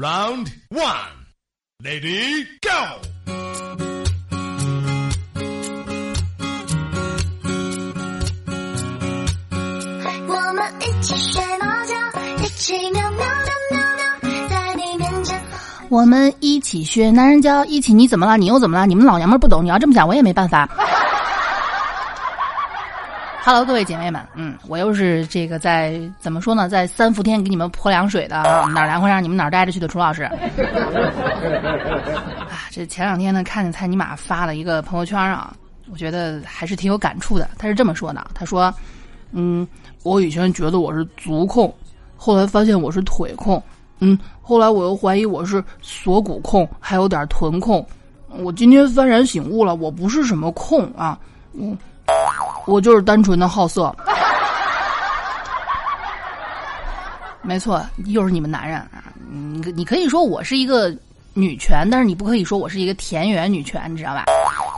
Round one, lady, go. 我们一起睡猫觉，一起喵喵喵喵喵，在你面前。我们一起学男人教，一起你怎么了？你又怎么了？你们老娘们不懂，你要这么想，我也没办法。Hello，各位姐妹们，嗯，我又是这个在怎么说呢，在三伏天给你们泼凉水的，哪儿凉快让你们哪儿待着去的楚老师。啊，这前两天呢，看见蔡尼玛发了一个朋友圈啊，我觉得还是挺有感触的。他是这么说的，他说，嗯，我以前觉得我是足控，后来发现我是腿控，嗯，后来我又怀疑我是锁骨控，还有点臀控。我今天幡然醒悟了，我不是什么控啊，嗯，我就是单纯的好色。没错，又是你们男人啊！你你可以说我是一个女权，但是你不可以说我是一个田园女权，你知道吧？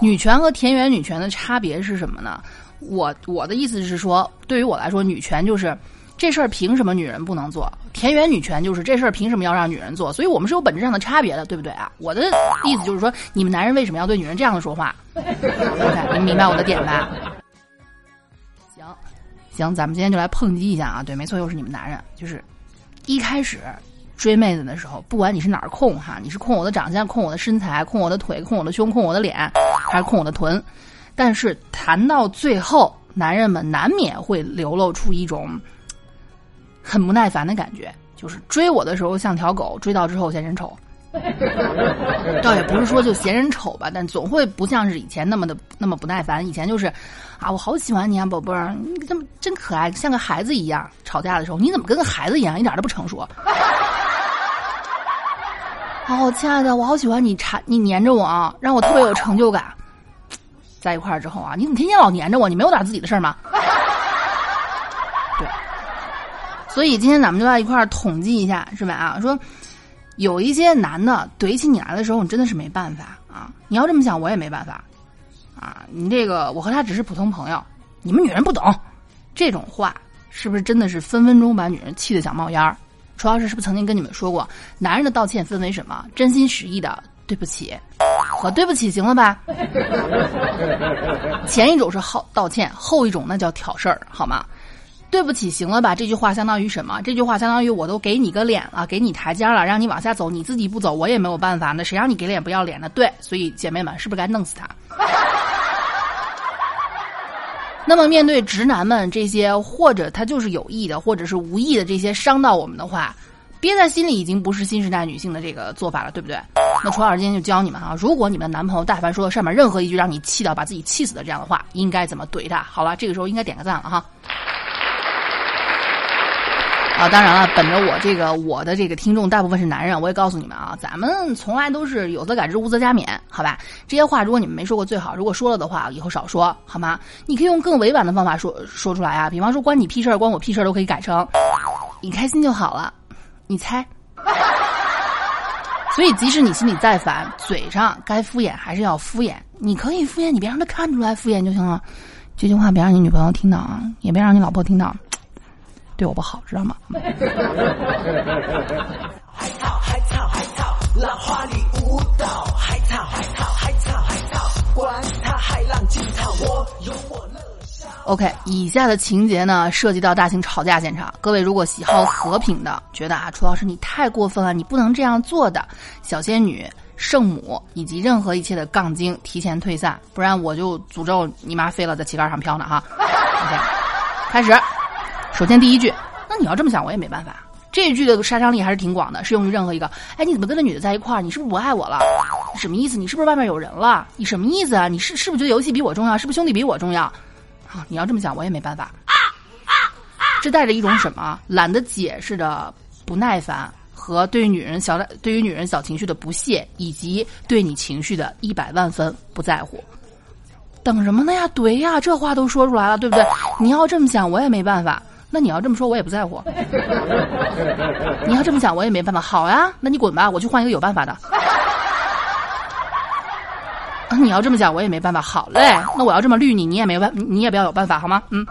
女权和田园女权的差别是什么呢？我我的意思是说，对于我来说，女权就是这事儿凭什么女人不能做？田园女权就是这事儿凭什么要让女人做？所以我们是有本质上的差别的，对不对啊？我的意思就是说，你们男人为什么要对女人这样的说话？OK，你明白我的点吧？行，行，咱们今天就来抨击一下啊！对，没错，又是你们男人，就是一开始追妹子的时候，不管你是哪儿控哈，你是控我的长相、控我的身材、控我的腿、控我的胸、控我的脸，还是控我的臀，但是谈到最后，男人们难免会流露出一种很不耐烦的感觉，就是追我的时候像条狗，追到之后嫌人丑。倒也不是说就嫌人丑吧，但总会不像是以前那么的那么不耐烦。以前就是，啊，我好喜欢你啊，宝贝儿，你这么真可爱，像个孩子一样。吵架的时候，你怎么跟个孩子一样，一点都不成熟？哦，亲爱的，我好喜欢你缠你黏着我啊，让我特别有成就感。在一块儿之后啊，你怎么天天老黏着我？你没有点自己的事儿吗？对，所以今天咱们就在一块儿统计一下，是吧？啊，说有一些男的怼起你来的时候，你真的是没办法啊。你要这么想，我也没办法啊。你这个，我和他只是普通朋友，你们女人不懂这种话，是不是真的是分分钟把女人气得想冒烟儿？楚老师是不是曾经跟你们说过，男人的道歉分为什么？真心实意的对不起和对不起，行了吧？前一种是好道歉，后一种那叫挑事儿，好吗？对不起，行了吧？这句话相当于什么？这句话相当于我都给你个脸了，给你台阶了，让你往下走，你自己不走，我也没有办法。那谁让你给脸不要脸呢？对，所以姐妹们，是不是该弄死他？那么面对直男们这些，或者他就是有意的，或者是无意的这些伤到我们的话，憋在心里已经不是新时代女性的这个做法了，对不对？那楚老师今天就教你们哈，如果你们男朋友但凡说了上面任何一句让你气到把自己气死的这样的话，应该怎么怼他？好了，这个时候应该点个赞了哈。啊，当然了，本着我这个我的这个听众大部分是男人，我也告诉你们啊，咱们从来都是有则改之，无则加勉，好吧？这些话如果你们没说过最好，如果说了的话，以后少说，好吗？你可以用更委婉的方法说说出来啊，比方说关你屁事，关我屁事都可以改成你开心就好了，你猜？所以即使你心里再烦，嘴上该敷衍还是要敷衍，你可以敷衍，你别让他看出来敷衍就行了。这句话别让你女朋友听到啊，也别让你老婆听到。对我不好，知道吗？OK，以下的情节呢，涉及到大型吵架现场。各位如果喜好和平的，觉得啊，楚老师你太过分了，你不能这样做的，小仙女、圣母以及任何一切的杠精，提前退散，不然我就诅咒你妈飞了，在旗杆上飘呢哈。OK，开始。首先第一句，那你要这么想，我也没办法。这句的杀伤力还是挺广的，适用于任何一个。哎，你怎么跟那女的在一块儿？你是不是不爱我了？什么意思？你是不是外面有人了？你什么意思啊？你是是不是觉得游戏比我重要？是不是兄弟比我重要？啊，你要这么想，我也没办法。这带着一种什么懒得解释的不耐烦和对于女人小对于女人小情绪的不屑，以及对你情绪的一百万分不在乎。等什么呢呀？怼呀！这话都说出来了，对不对？你要这么想，我也没办法。那你要这么说，我也不在乎。你要这么讲，我也没办法。好呀，那你滚吧，我去换一个有办法的。你要这么讲，我也没办法。好嘞，那我要这么绿你，你也没办，你也不要有办法，好吗？嗯。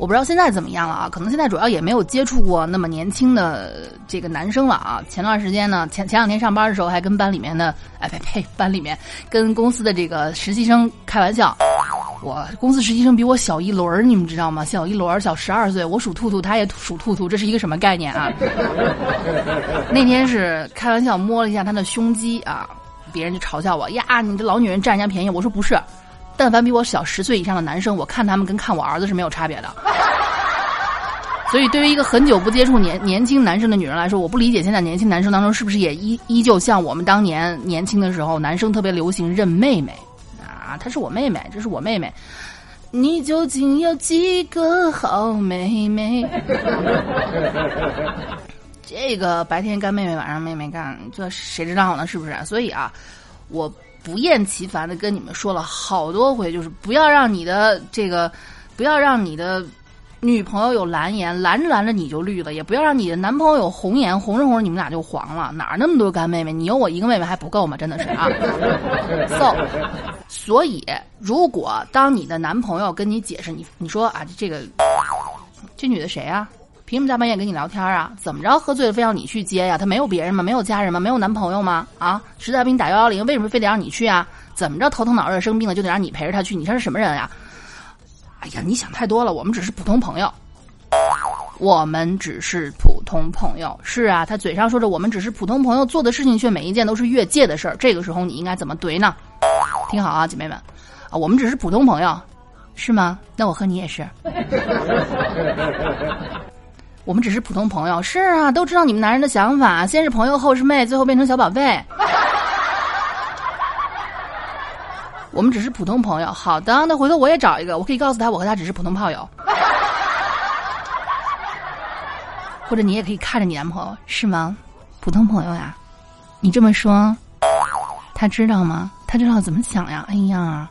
我不知道现在怎么样了啊？可能现在主要也没有接触过那么年轻的这个男生了啊。前段时间呢，前前两天上班的时候还跟班里面的哎呸呸，班里面跟公司的这个实习生开玩笑。我公司实习生比我小一轮，你们知道吗？小一轮，小十二岁。我属兔兔，他也属兔兔，这是一个什么概念啊？那天是开玩笑摸了一下他的胸肌啊，别人就嘲笑我呀，你这老女人占人家便宜。我说不是。但凡比我小十岁以上的男生，我看他们跟看我儿子是没有差别的。所以，对于一个很久不接触年年轻男生的女人来说，我不理解现在年轻男生当中是不是也依依旧像我们当年年轻的时候，男生特别流行认妹妹啊，她是我妹妹，这是我妹妹。你究竟有几个好妹妹？这个白天干妹妹，晚上妹妹干，这谁知道呢？是不是？所以啊，我。不厌其烦的跟你们说了好多回，就是不要让你的这个，不要让你的女朋友有蓝颜，蓝着蓝着你就绿了；也不要让你的男朋友有红颜，红着红着你们俩就黄了。哪那么多干妹妹？你有我一个妹妹还不够吗？真的是啊。So，所以如果当你的男朋友跟你解释，你你说啊，这个这女的谁啊？凭什么大半夜跟你聊天啊？怎么着？喝醉了非要你去接呀？他没有别人吗？没有家人吗？没有男朋友吗？啊！实在不行打幺幺零，为什么非得让你去啊？怎么着？头疼脑热生病了就得让你陪着他去？你他是什么人呀？哎呀，你想太多了。我们只是普通朋友，我们只是普通朋友。是啊，他嘴上说着我们只是普通朋友，做的事情却每一件都是越界的事儿。这个时候你应该怎么怼呢？听好啊，姐妹们，啊，我们只是普通朋友，是吗？那我和你也是。我们只是普通朋友，是啊，都知道你们男人的想法，先是朋友，后是妹，最后变成小宝贝。我们只是普通朋友，好的，那回头我也找一个，我可以告诉他，我和他只是普通炮友。或者你也可以看着你男朋友，是吗？普通朋友呀，你这么说，他知道吗？他知道怎么想呀？哎呀。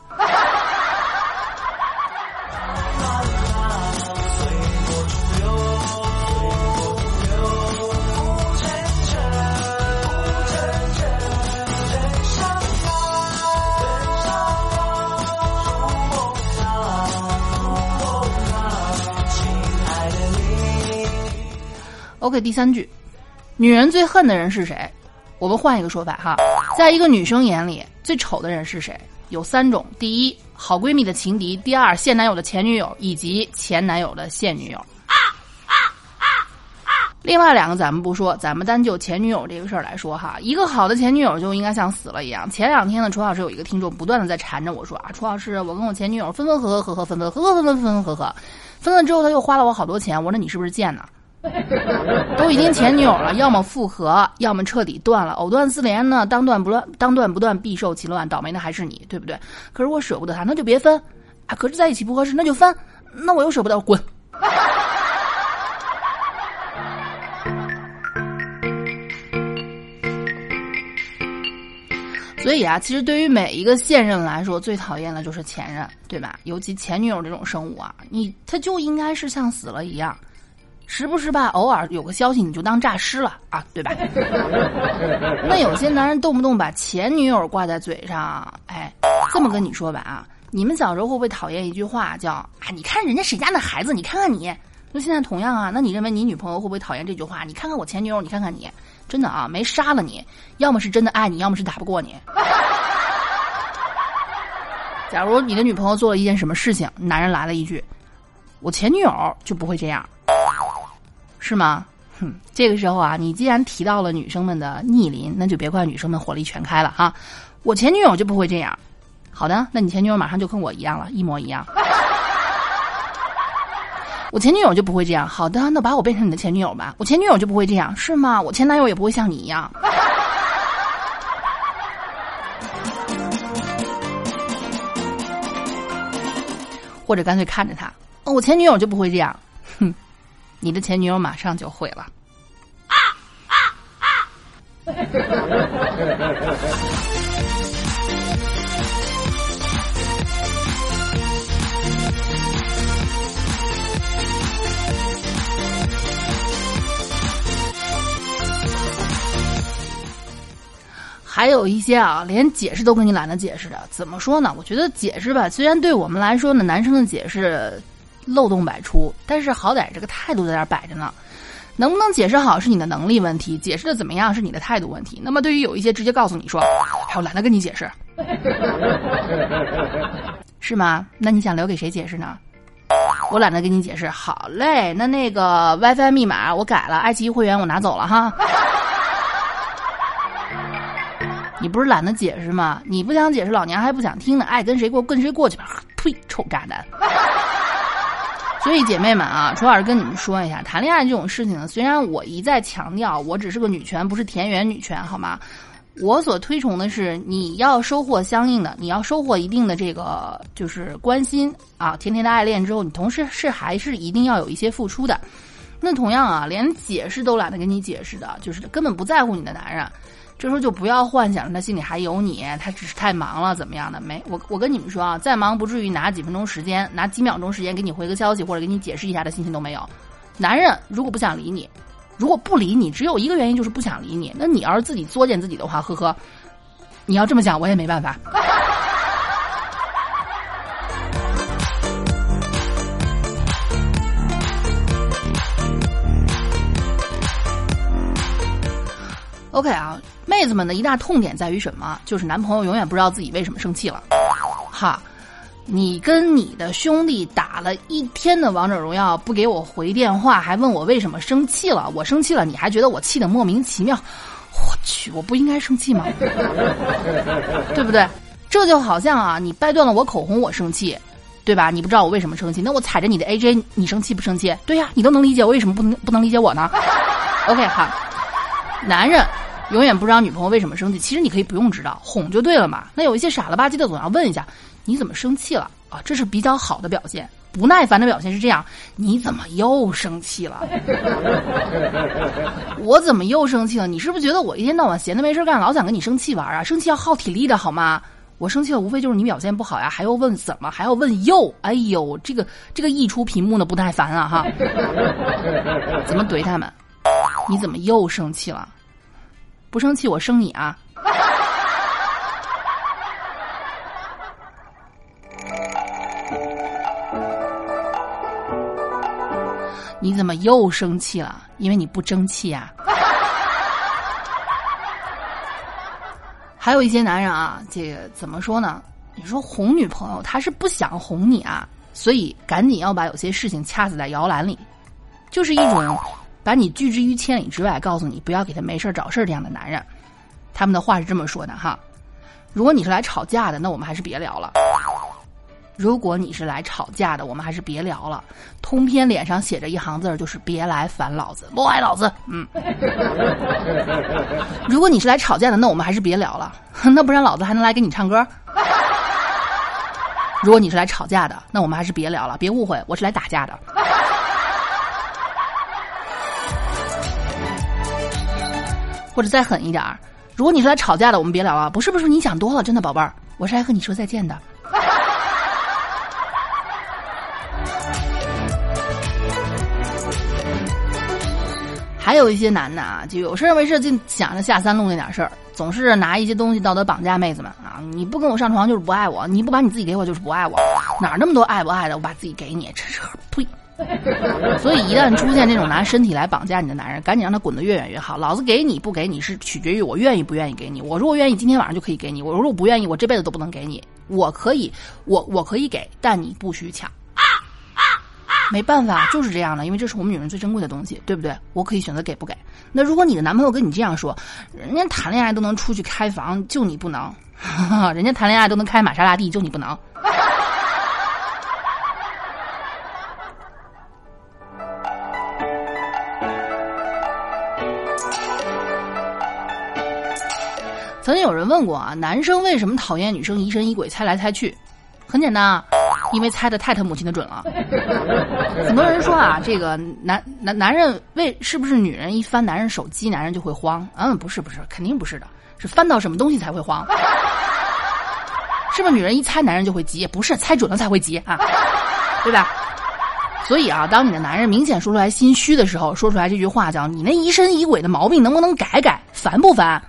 OK，第三句，女人最恨的人是谁？我们换一个说法哈，在一个女生眼里，最丑的人是谁？有三种：第一，好闺蜜的情敌；第二，现男友的前女友；以及前男友的现女友。啊啊啊啊另外两个咱们不说，咱们单就前女友这个事儿来说哈，一个好的前女友就应该像死了一样。前两天呢，楚老师有一个听众不断的在缠着我说啊，楚老师，我跟我前女友分分合合，合合分分，合合分分，分分合合，分了之后他又花了我好多钱。我说你是不是贱呢？都已经前女友了，要么复合，要么彻底断了。藕断丝连呢？当断不断，当断不断，必受其乱。倒霉的还是你，对不对？可是我舍不得他，那就别分啊！可是在一起不合适，那就分。那我又舍不得，滚。所以啊，其实对于每一个现任来说，最讨厌的就是前任，对吧？尤其前女友这种生物啊，你他就应该是像死了一样。时不时吧，偶尔有个消息你就当诈尸了啊，对吧？那有些男人动不动把前女友挂在嘴上，哎，这么跟你说吧啊，你们小时候会不会讨厌一句话叫啊？你看人家谁家那孩子，你看看你。那现在同样啊，那你认为你女朋友会不会讨厌这句话？你看看我前女友，你看看你，真的啊，没杀了你，要么是真的爱你，要么是打不过你。假如你的女朋友做了一件什么事情，男人来了一句，我前女友就不会这样。是吗？哼，这个时候啊，你既然提到了女生们的逆鳞，那就别怪女生们火力全开了哈。我前女友就不会这样。好的，那你前女友马上就跟我一样了，一模一样。我前女友就不会这样。好的，那把我变成你的前女友吧。我前女友就不会这样，是吗？我前男友也不会像你一样。或者干脆看着他，我前女友就不会这样。你的前女友马上就会了。啊啊啊！还有一些啊，连解释都跟你懒得解释的，怎么说呢？我觉得解释吧，虽然对我们来说呢，男生的解释。漏洞百出，但是好歹这个态度在这儿摆着呢。能不能解释好是你的能力问题，解释的怎么样是你的态度问题。那么对于有一些直接告诉你说，哎，我懒得跟你解释，是吗？那你想留给谁解释呢？我懒得跟你解释。好嘞，那那个 WiFi 密码我改了，爱奇艺会员我拿走了哈。你不是懒得解释吗？你不想解释，老娘还不想听呢。爱跟谁过跟谁过去吧。呸，臭渣男！所以姐妹们啊，楚老师跟你们说一下，谈恋爱这种事情呢，虽然我一再强调我只是个女权，不是田园女权，好吗？我所推崇的是你要收获相应的，你要收获一定的这个就是关心啊，甜甜的爱恋之后，你同时是还是一定要有一些付出的。那同样啊，连解释都懒得跟你解释的，就是根本不在乎你的男人。这时候就不要幻想着他心里还有你，他只是太忙了，怎么样的？没我，我跟你们说啊，再忙不至于拿几分钟时间，拿几秒钟时间给你回个消息或者给你解释一下的心情都没有。男人如果不想理你，如果不理你，只有一个原因就是不想理你。那你要是自己作践自己的话，呵呵，你要这么想我也没办法。OK 啊，妹子们的一大痛点在于什么？就是男朋友永远不知道自己为什么生气了。哈，你跟你的兄弟打了一天的王者荣耀，不给我回电话，还问我为什么生气了？我生气了，你还觉得我气得莫名其妙？我去，我不应该生气吗？对不对？这就好像啊，你掰断了我口红，我生气，对吧？你不知道我为什么生气，那我踩着你的 AJ，你生气不生气？对呀，你都能理解我为什么不能不能理解我呢？OK 哈。男人永远不知道女朋友为什么生气，其实你可以不用知道，哄就对了嘛。那有一些傻了吧唧的，总要问一下你怎么生气了啊？这是比较好的表现。不耐烦的表现是这样：你怎么又生气了？我怎么又生气了？你是不是觉得我一天到晚闲的没事干，老想跟你生气玩啊？生气要耗体力的好吗？我生气了，无非就是你表现不好呀，还要问怎么，还要问又？哎呦，这个这个溢出屏幕的不耐烦啊哈！怎么怼他们？你怎么又生气了？不生气我生你啊！你怎么又生气了？因为你不争气啊！还有一些男人啊，这个怎么说呢？你说哄女朋友，他是不想哄你啊，所以赶紧要把有些事情掐死在摇篮里，就是一种。把你拒之于千里之外，告诉你不要给他没事找事这样的男人，他们的话是这么说的哈。如果你是来吵架的，那我们还是别聊了。如果你是来吵架的，我们还是别聊了。通篇脸上写着一行字就是别来烦老子，不爱老子。嗯。如果你是来吵架的，那我们还是别聊了。那不然老子还能来给你唱歌？如果你是来吵架的，那我们还是别聊了。别误会，我是来打架的。或者再狠一点儿，如果你是来吵架的，我们别聊了。不是不是，你想多了，真的宝贝儿，我是来和你说再见的。还有一些男的啊，就有事儿没事就想着下三路那点事儿，总是拿一些东西道德绑架妹子们啊！你不跟我上床就是不爱我，你不把你自己给我就是不爱我，哪那么多爱不爱的？我把自己给你，真是！所以，一旦出现这种拿身体来绑架你的男人，赶紧让他滚得越远越好。老子给你不给你是取决于我愿意不愿意给你。我如果愿意，今天晚上就可以给你；我如果不愿意，我这辈子都不能给你。我可以，我我可以给，但你不许抢。没办法，就是这样的，因为这是我们女人最珍贵的东西，对不对？我可以选择给不给。那如果你的男朋友跟你这样说，人家谈恋爱都能出去开房，就你不能；人家谈恋爱都能开玛莎拉蒂，就你不能。曾经有人问过啊，男生为什么讨厌女生疑神疑鬼、猜来猜去？很简单啊，因为猜的太他母亲的准了。很多人说啊，这个男男男人为是不是女人一翻男人手机，男人就会慌？嗯，不是不是，肯定不是的，是翻到什么东西才会慌？是不是女人一猜男人就会急？不是，猜准了才会急啊，对吧？所以啊，当你的男人明显说出来心虚的时候，说出来这句话叫“你那疑神疑鬼的毛病能不能改改？烦不烦？”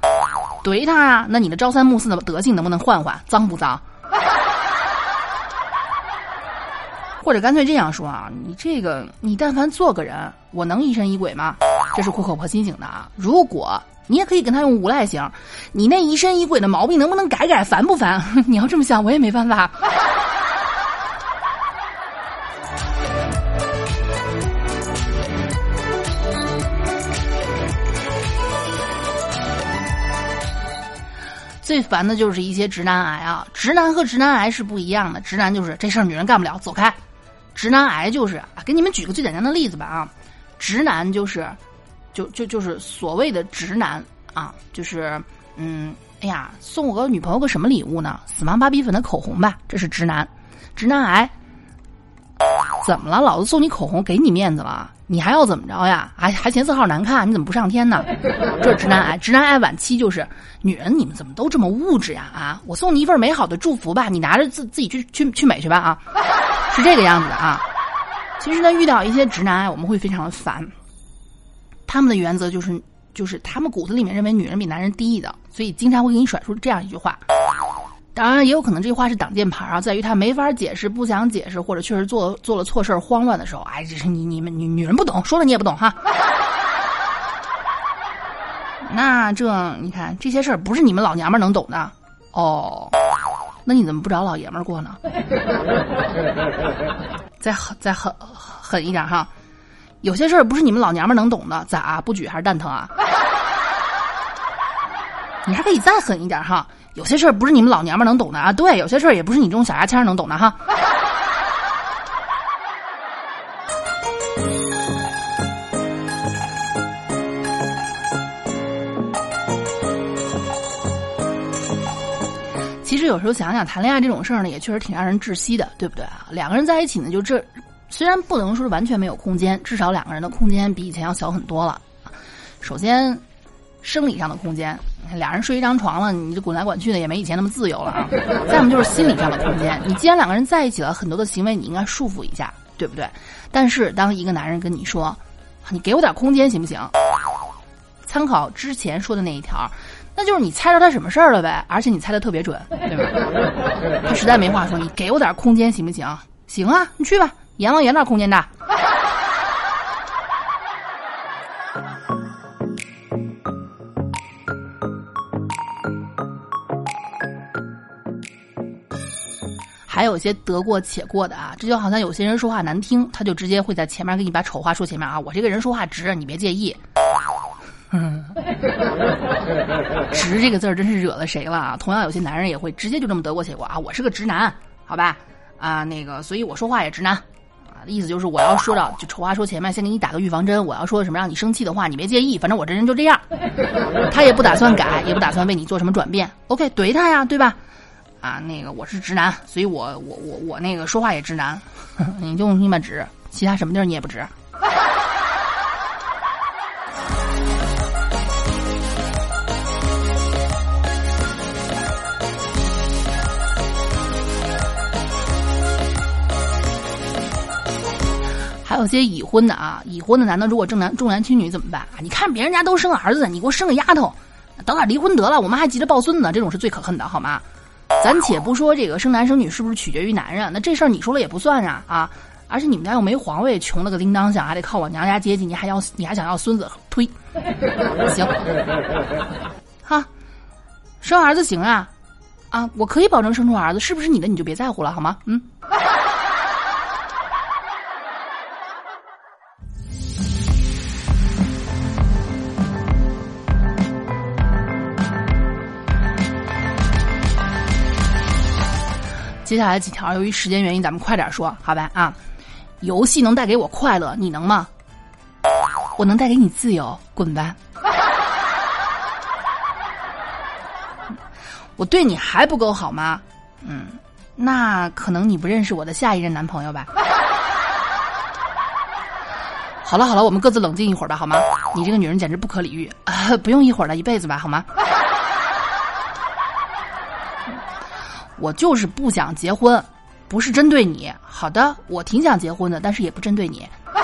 怼他啊！那你的朝三暮四的德性能不能换换？脏不脏？或者干脆这样说啊，你这个你但凡做个人，我能疑神疑鬼吗？这是苦口婆心型的啊。如果你也可以跟他用无赖型，你那疑神疑鬼的毛病能不能改改，烦不烦？你要这么想，我也没办法。最烦的就是一些直男癌啊！直男和直男癌是不一样的，直男就是这事儿女人干不了，走开；直男癌就是啊，给你们举个最简单的例子吧啊，直男就是，就就就是所谓的直男啊，就是嗯，哎呀，送我个女朋友个什么礼物呢？死亡芭比粉的口红吧，这是直男。直男癌怎么了？老子送你口红，给你面子了。你还要怎么着呀？还还嫌色号难看？你怎么不上天呢？这直男癌，直男癌晚期就是女人，你们怎么都这么物质呀？啊，我送你一份美好的祝福吧，你拿着自自己去去去美去吧啊，是这个样子的啊。其实呢，遇到一些直男癌，我们会非常的烦。他们的原则就是就是他们骨子里面认为女人比男人低的，所以经常会给你甩出这样一句话。当然，也有可能这句话是挡箭牌啊，在于他没法解释、不想解释，或者确实做做了错事慌乱的时候，哎，这是你你们女女人不懂，说了你也不懂哈。那这你看这些事儿不是你们老娘们能懂的哦，那你怎么不找老爷们过呢？再狠再狠狠一点哈，有些事儿不是你们老娘们能懂的，咋不举还是蛋疼啊？你还可以再狠一点哈。有些事儿不是你们老娘们能懂的啊！对，有些事儿也不是你这种小牙签能懂的哈。其实有时候想想，谈恋爱这种事儿呢，也确实挺让人窒息的，对不对啊？两个人在一起呢，就这，虽然不能说是完全没有空间，至少两个人的空间比以前要小很多了。首先。生理上的空间，俩人睡一张床了，你这滚来滚去的，也没以前那么自由了啊。再有就是心理上的空间，你既然两个人在一起了，很多的行为你应该束缚一下，对不对？但是当一个男人跟你说：“你给我点空间行不行？”参考之前说的那一条，那就是你猜着他什么事儿了呗，而且你猜的特别准，对吧？他实在没话说，你给我点空间行不行？行啊，你去吧，阎王爷那空间大。还有些得过且过的啊，这就好像有些人说话难听，他就直接会在前面给你把丑话说前面啊。我这个人说话直，你别介意。直这个字儿真是惹了谁了啊？同样有些男人也会直接就这么得过且过啊。我是个直男，好吧？啊，那个，所以我说话也直男啊。意思就是我要说到就丑话说前面，先给你打个预防针。我要说什么让你生气的话，你别介意，反正我这人就这样。他也不打算改，也不打算为你做什么转变。OK，怼他呀，对吧？啊，那个我是直男，所以我我我我那个说话也直男，你就你妈直，其他什么地儿你也不直。还有些已婚的啊，已婚的男的如果重男重男轻女怎么办啊？你看别人家都生儿子，你给我生个丫头，早点离婚得了，我们还急着抱孙子，这种是最可恨的，好吗？咱且不说这个生男生女是不是取决于男人，那这事儿你说了也不算啊啊！而且你们家又没皇位，穷了个叮当响，还得靠我娘家接济，你还要你还想要孙子推？行，哈，生儿子行啊，啊，我可以保证生出儿子，是不是你的你就别在乎了好吗？嗯。接下来几条，由于时间原因，咱们快点说，好吧？啊，游戏能带给我快乐，你能吗？我能带给你自由，滚吧！我对你还不够好吗？嗯，那可能你不认识我的下一任男朋友吧？好了好了，我们各自冷静一会儿吧，好吗？你这个女人简直不可理喻，不用一会儿了，一辈子吧，好吗？我就是不想结婚，不是针对你。好的，我挺想结婚的，但是也不针对你。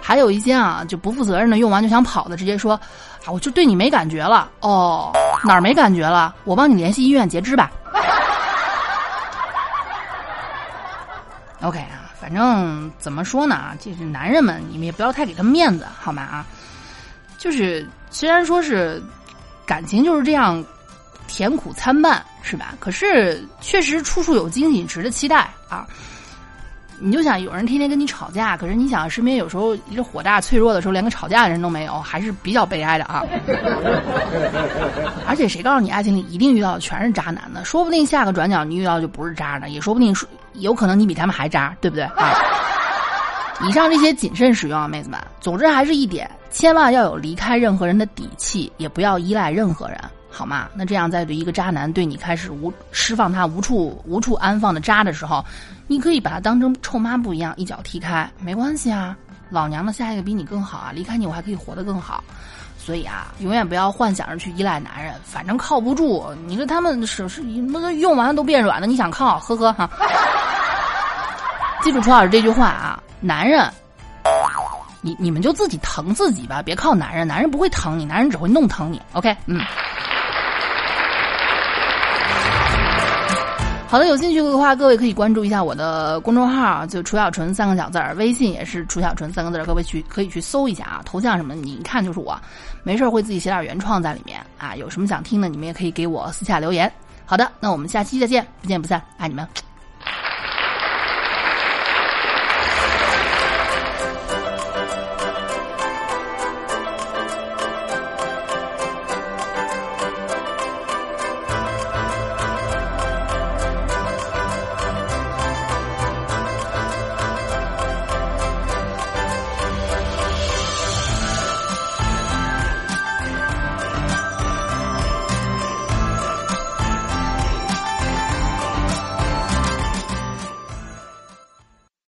还有一些啊就不负责任的，用完就想跑的，直接说啊我就对你没感觉了哦，哪儿没感觉了？我帮你联系医院截肢吧。OK 啊，反正怎么说呢，就是男人们，你们也不要太给他面子，好吗？啊，就是虽然说是感情就是这样甜苦参半，是吧？可是确实处处有惊喜，值得期待啊。你就想有人天天跟你吵架，可是你想身边有时候一个火大脆弱的时候，连个吵架的人都没有，还是比较悲哀的啊。而且谁告诉你爱情里一定遇到的全是渣男呢？说不定下个转角你遇到就不是渣呢，也说不定是有可能你比他们还渣，对不对啊？以上这些谨慎使用啊，妹子们。总之还是一点，千万要有离开任何人的底气，也不要依赖任何人。好吗？那这样在对一个渣男对你开始无释放他无处无处安放的渣的时候，你可以把他当成臭抹布一样一脚踢开，没关系啊。老娘的下一个比你更好啊，离开你我还可以活得更好。所以啊，永远不要幻想着去依赖男人，反正靠不住。你说他们是是那都用完了都变软了，你想靠？呵呵哈。记住楚老师这句话啊，男人，你你们就自己疼自己吧，别靠男人，男人不会疼你，男人只会弄疼你。OK，嗯。好的，有兴趣的话，各位可以关注一下我的公众号，就楚小纯三个小字儿，微信也是楚小纯三个字儿，各位去可以去搜一下啊，头像什么你一看就是我，没事会自己写点原创在里面啊，有什么想听的，你们也可以给我私下留言。好的，那我们下期再见，不见不散，爱你们。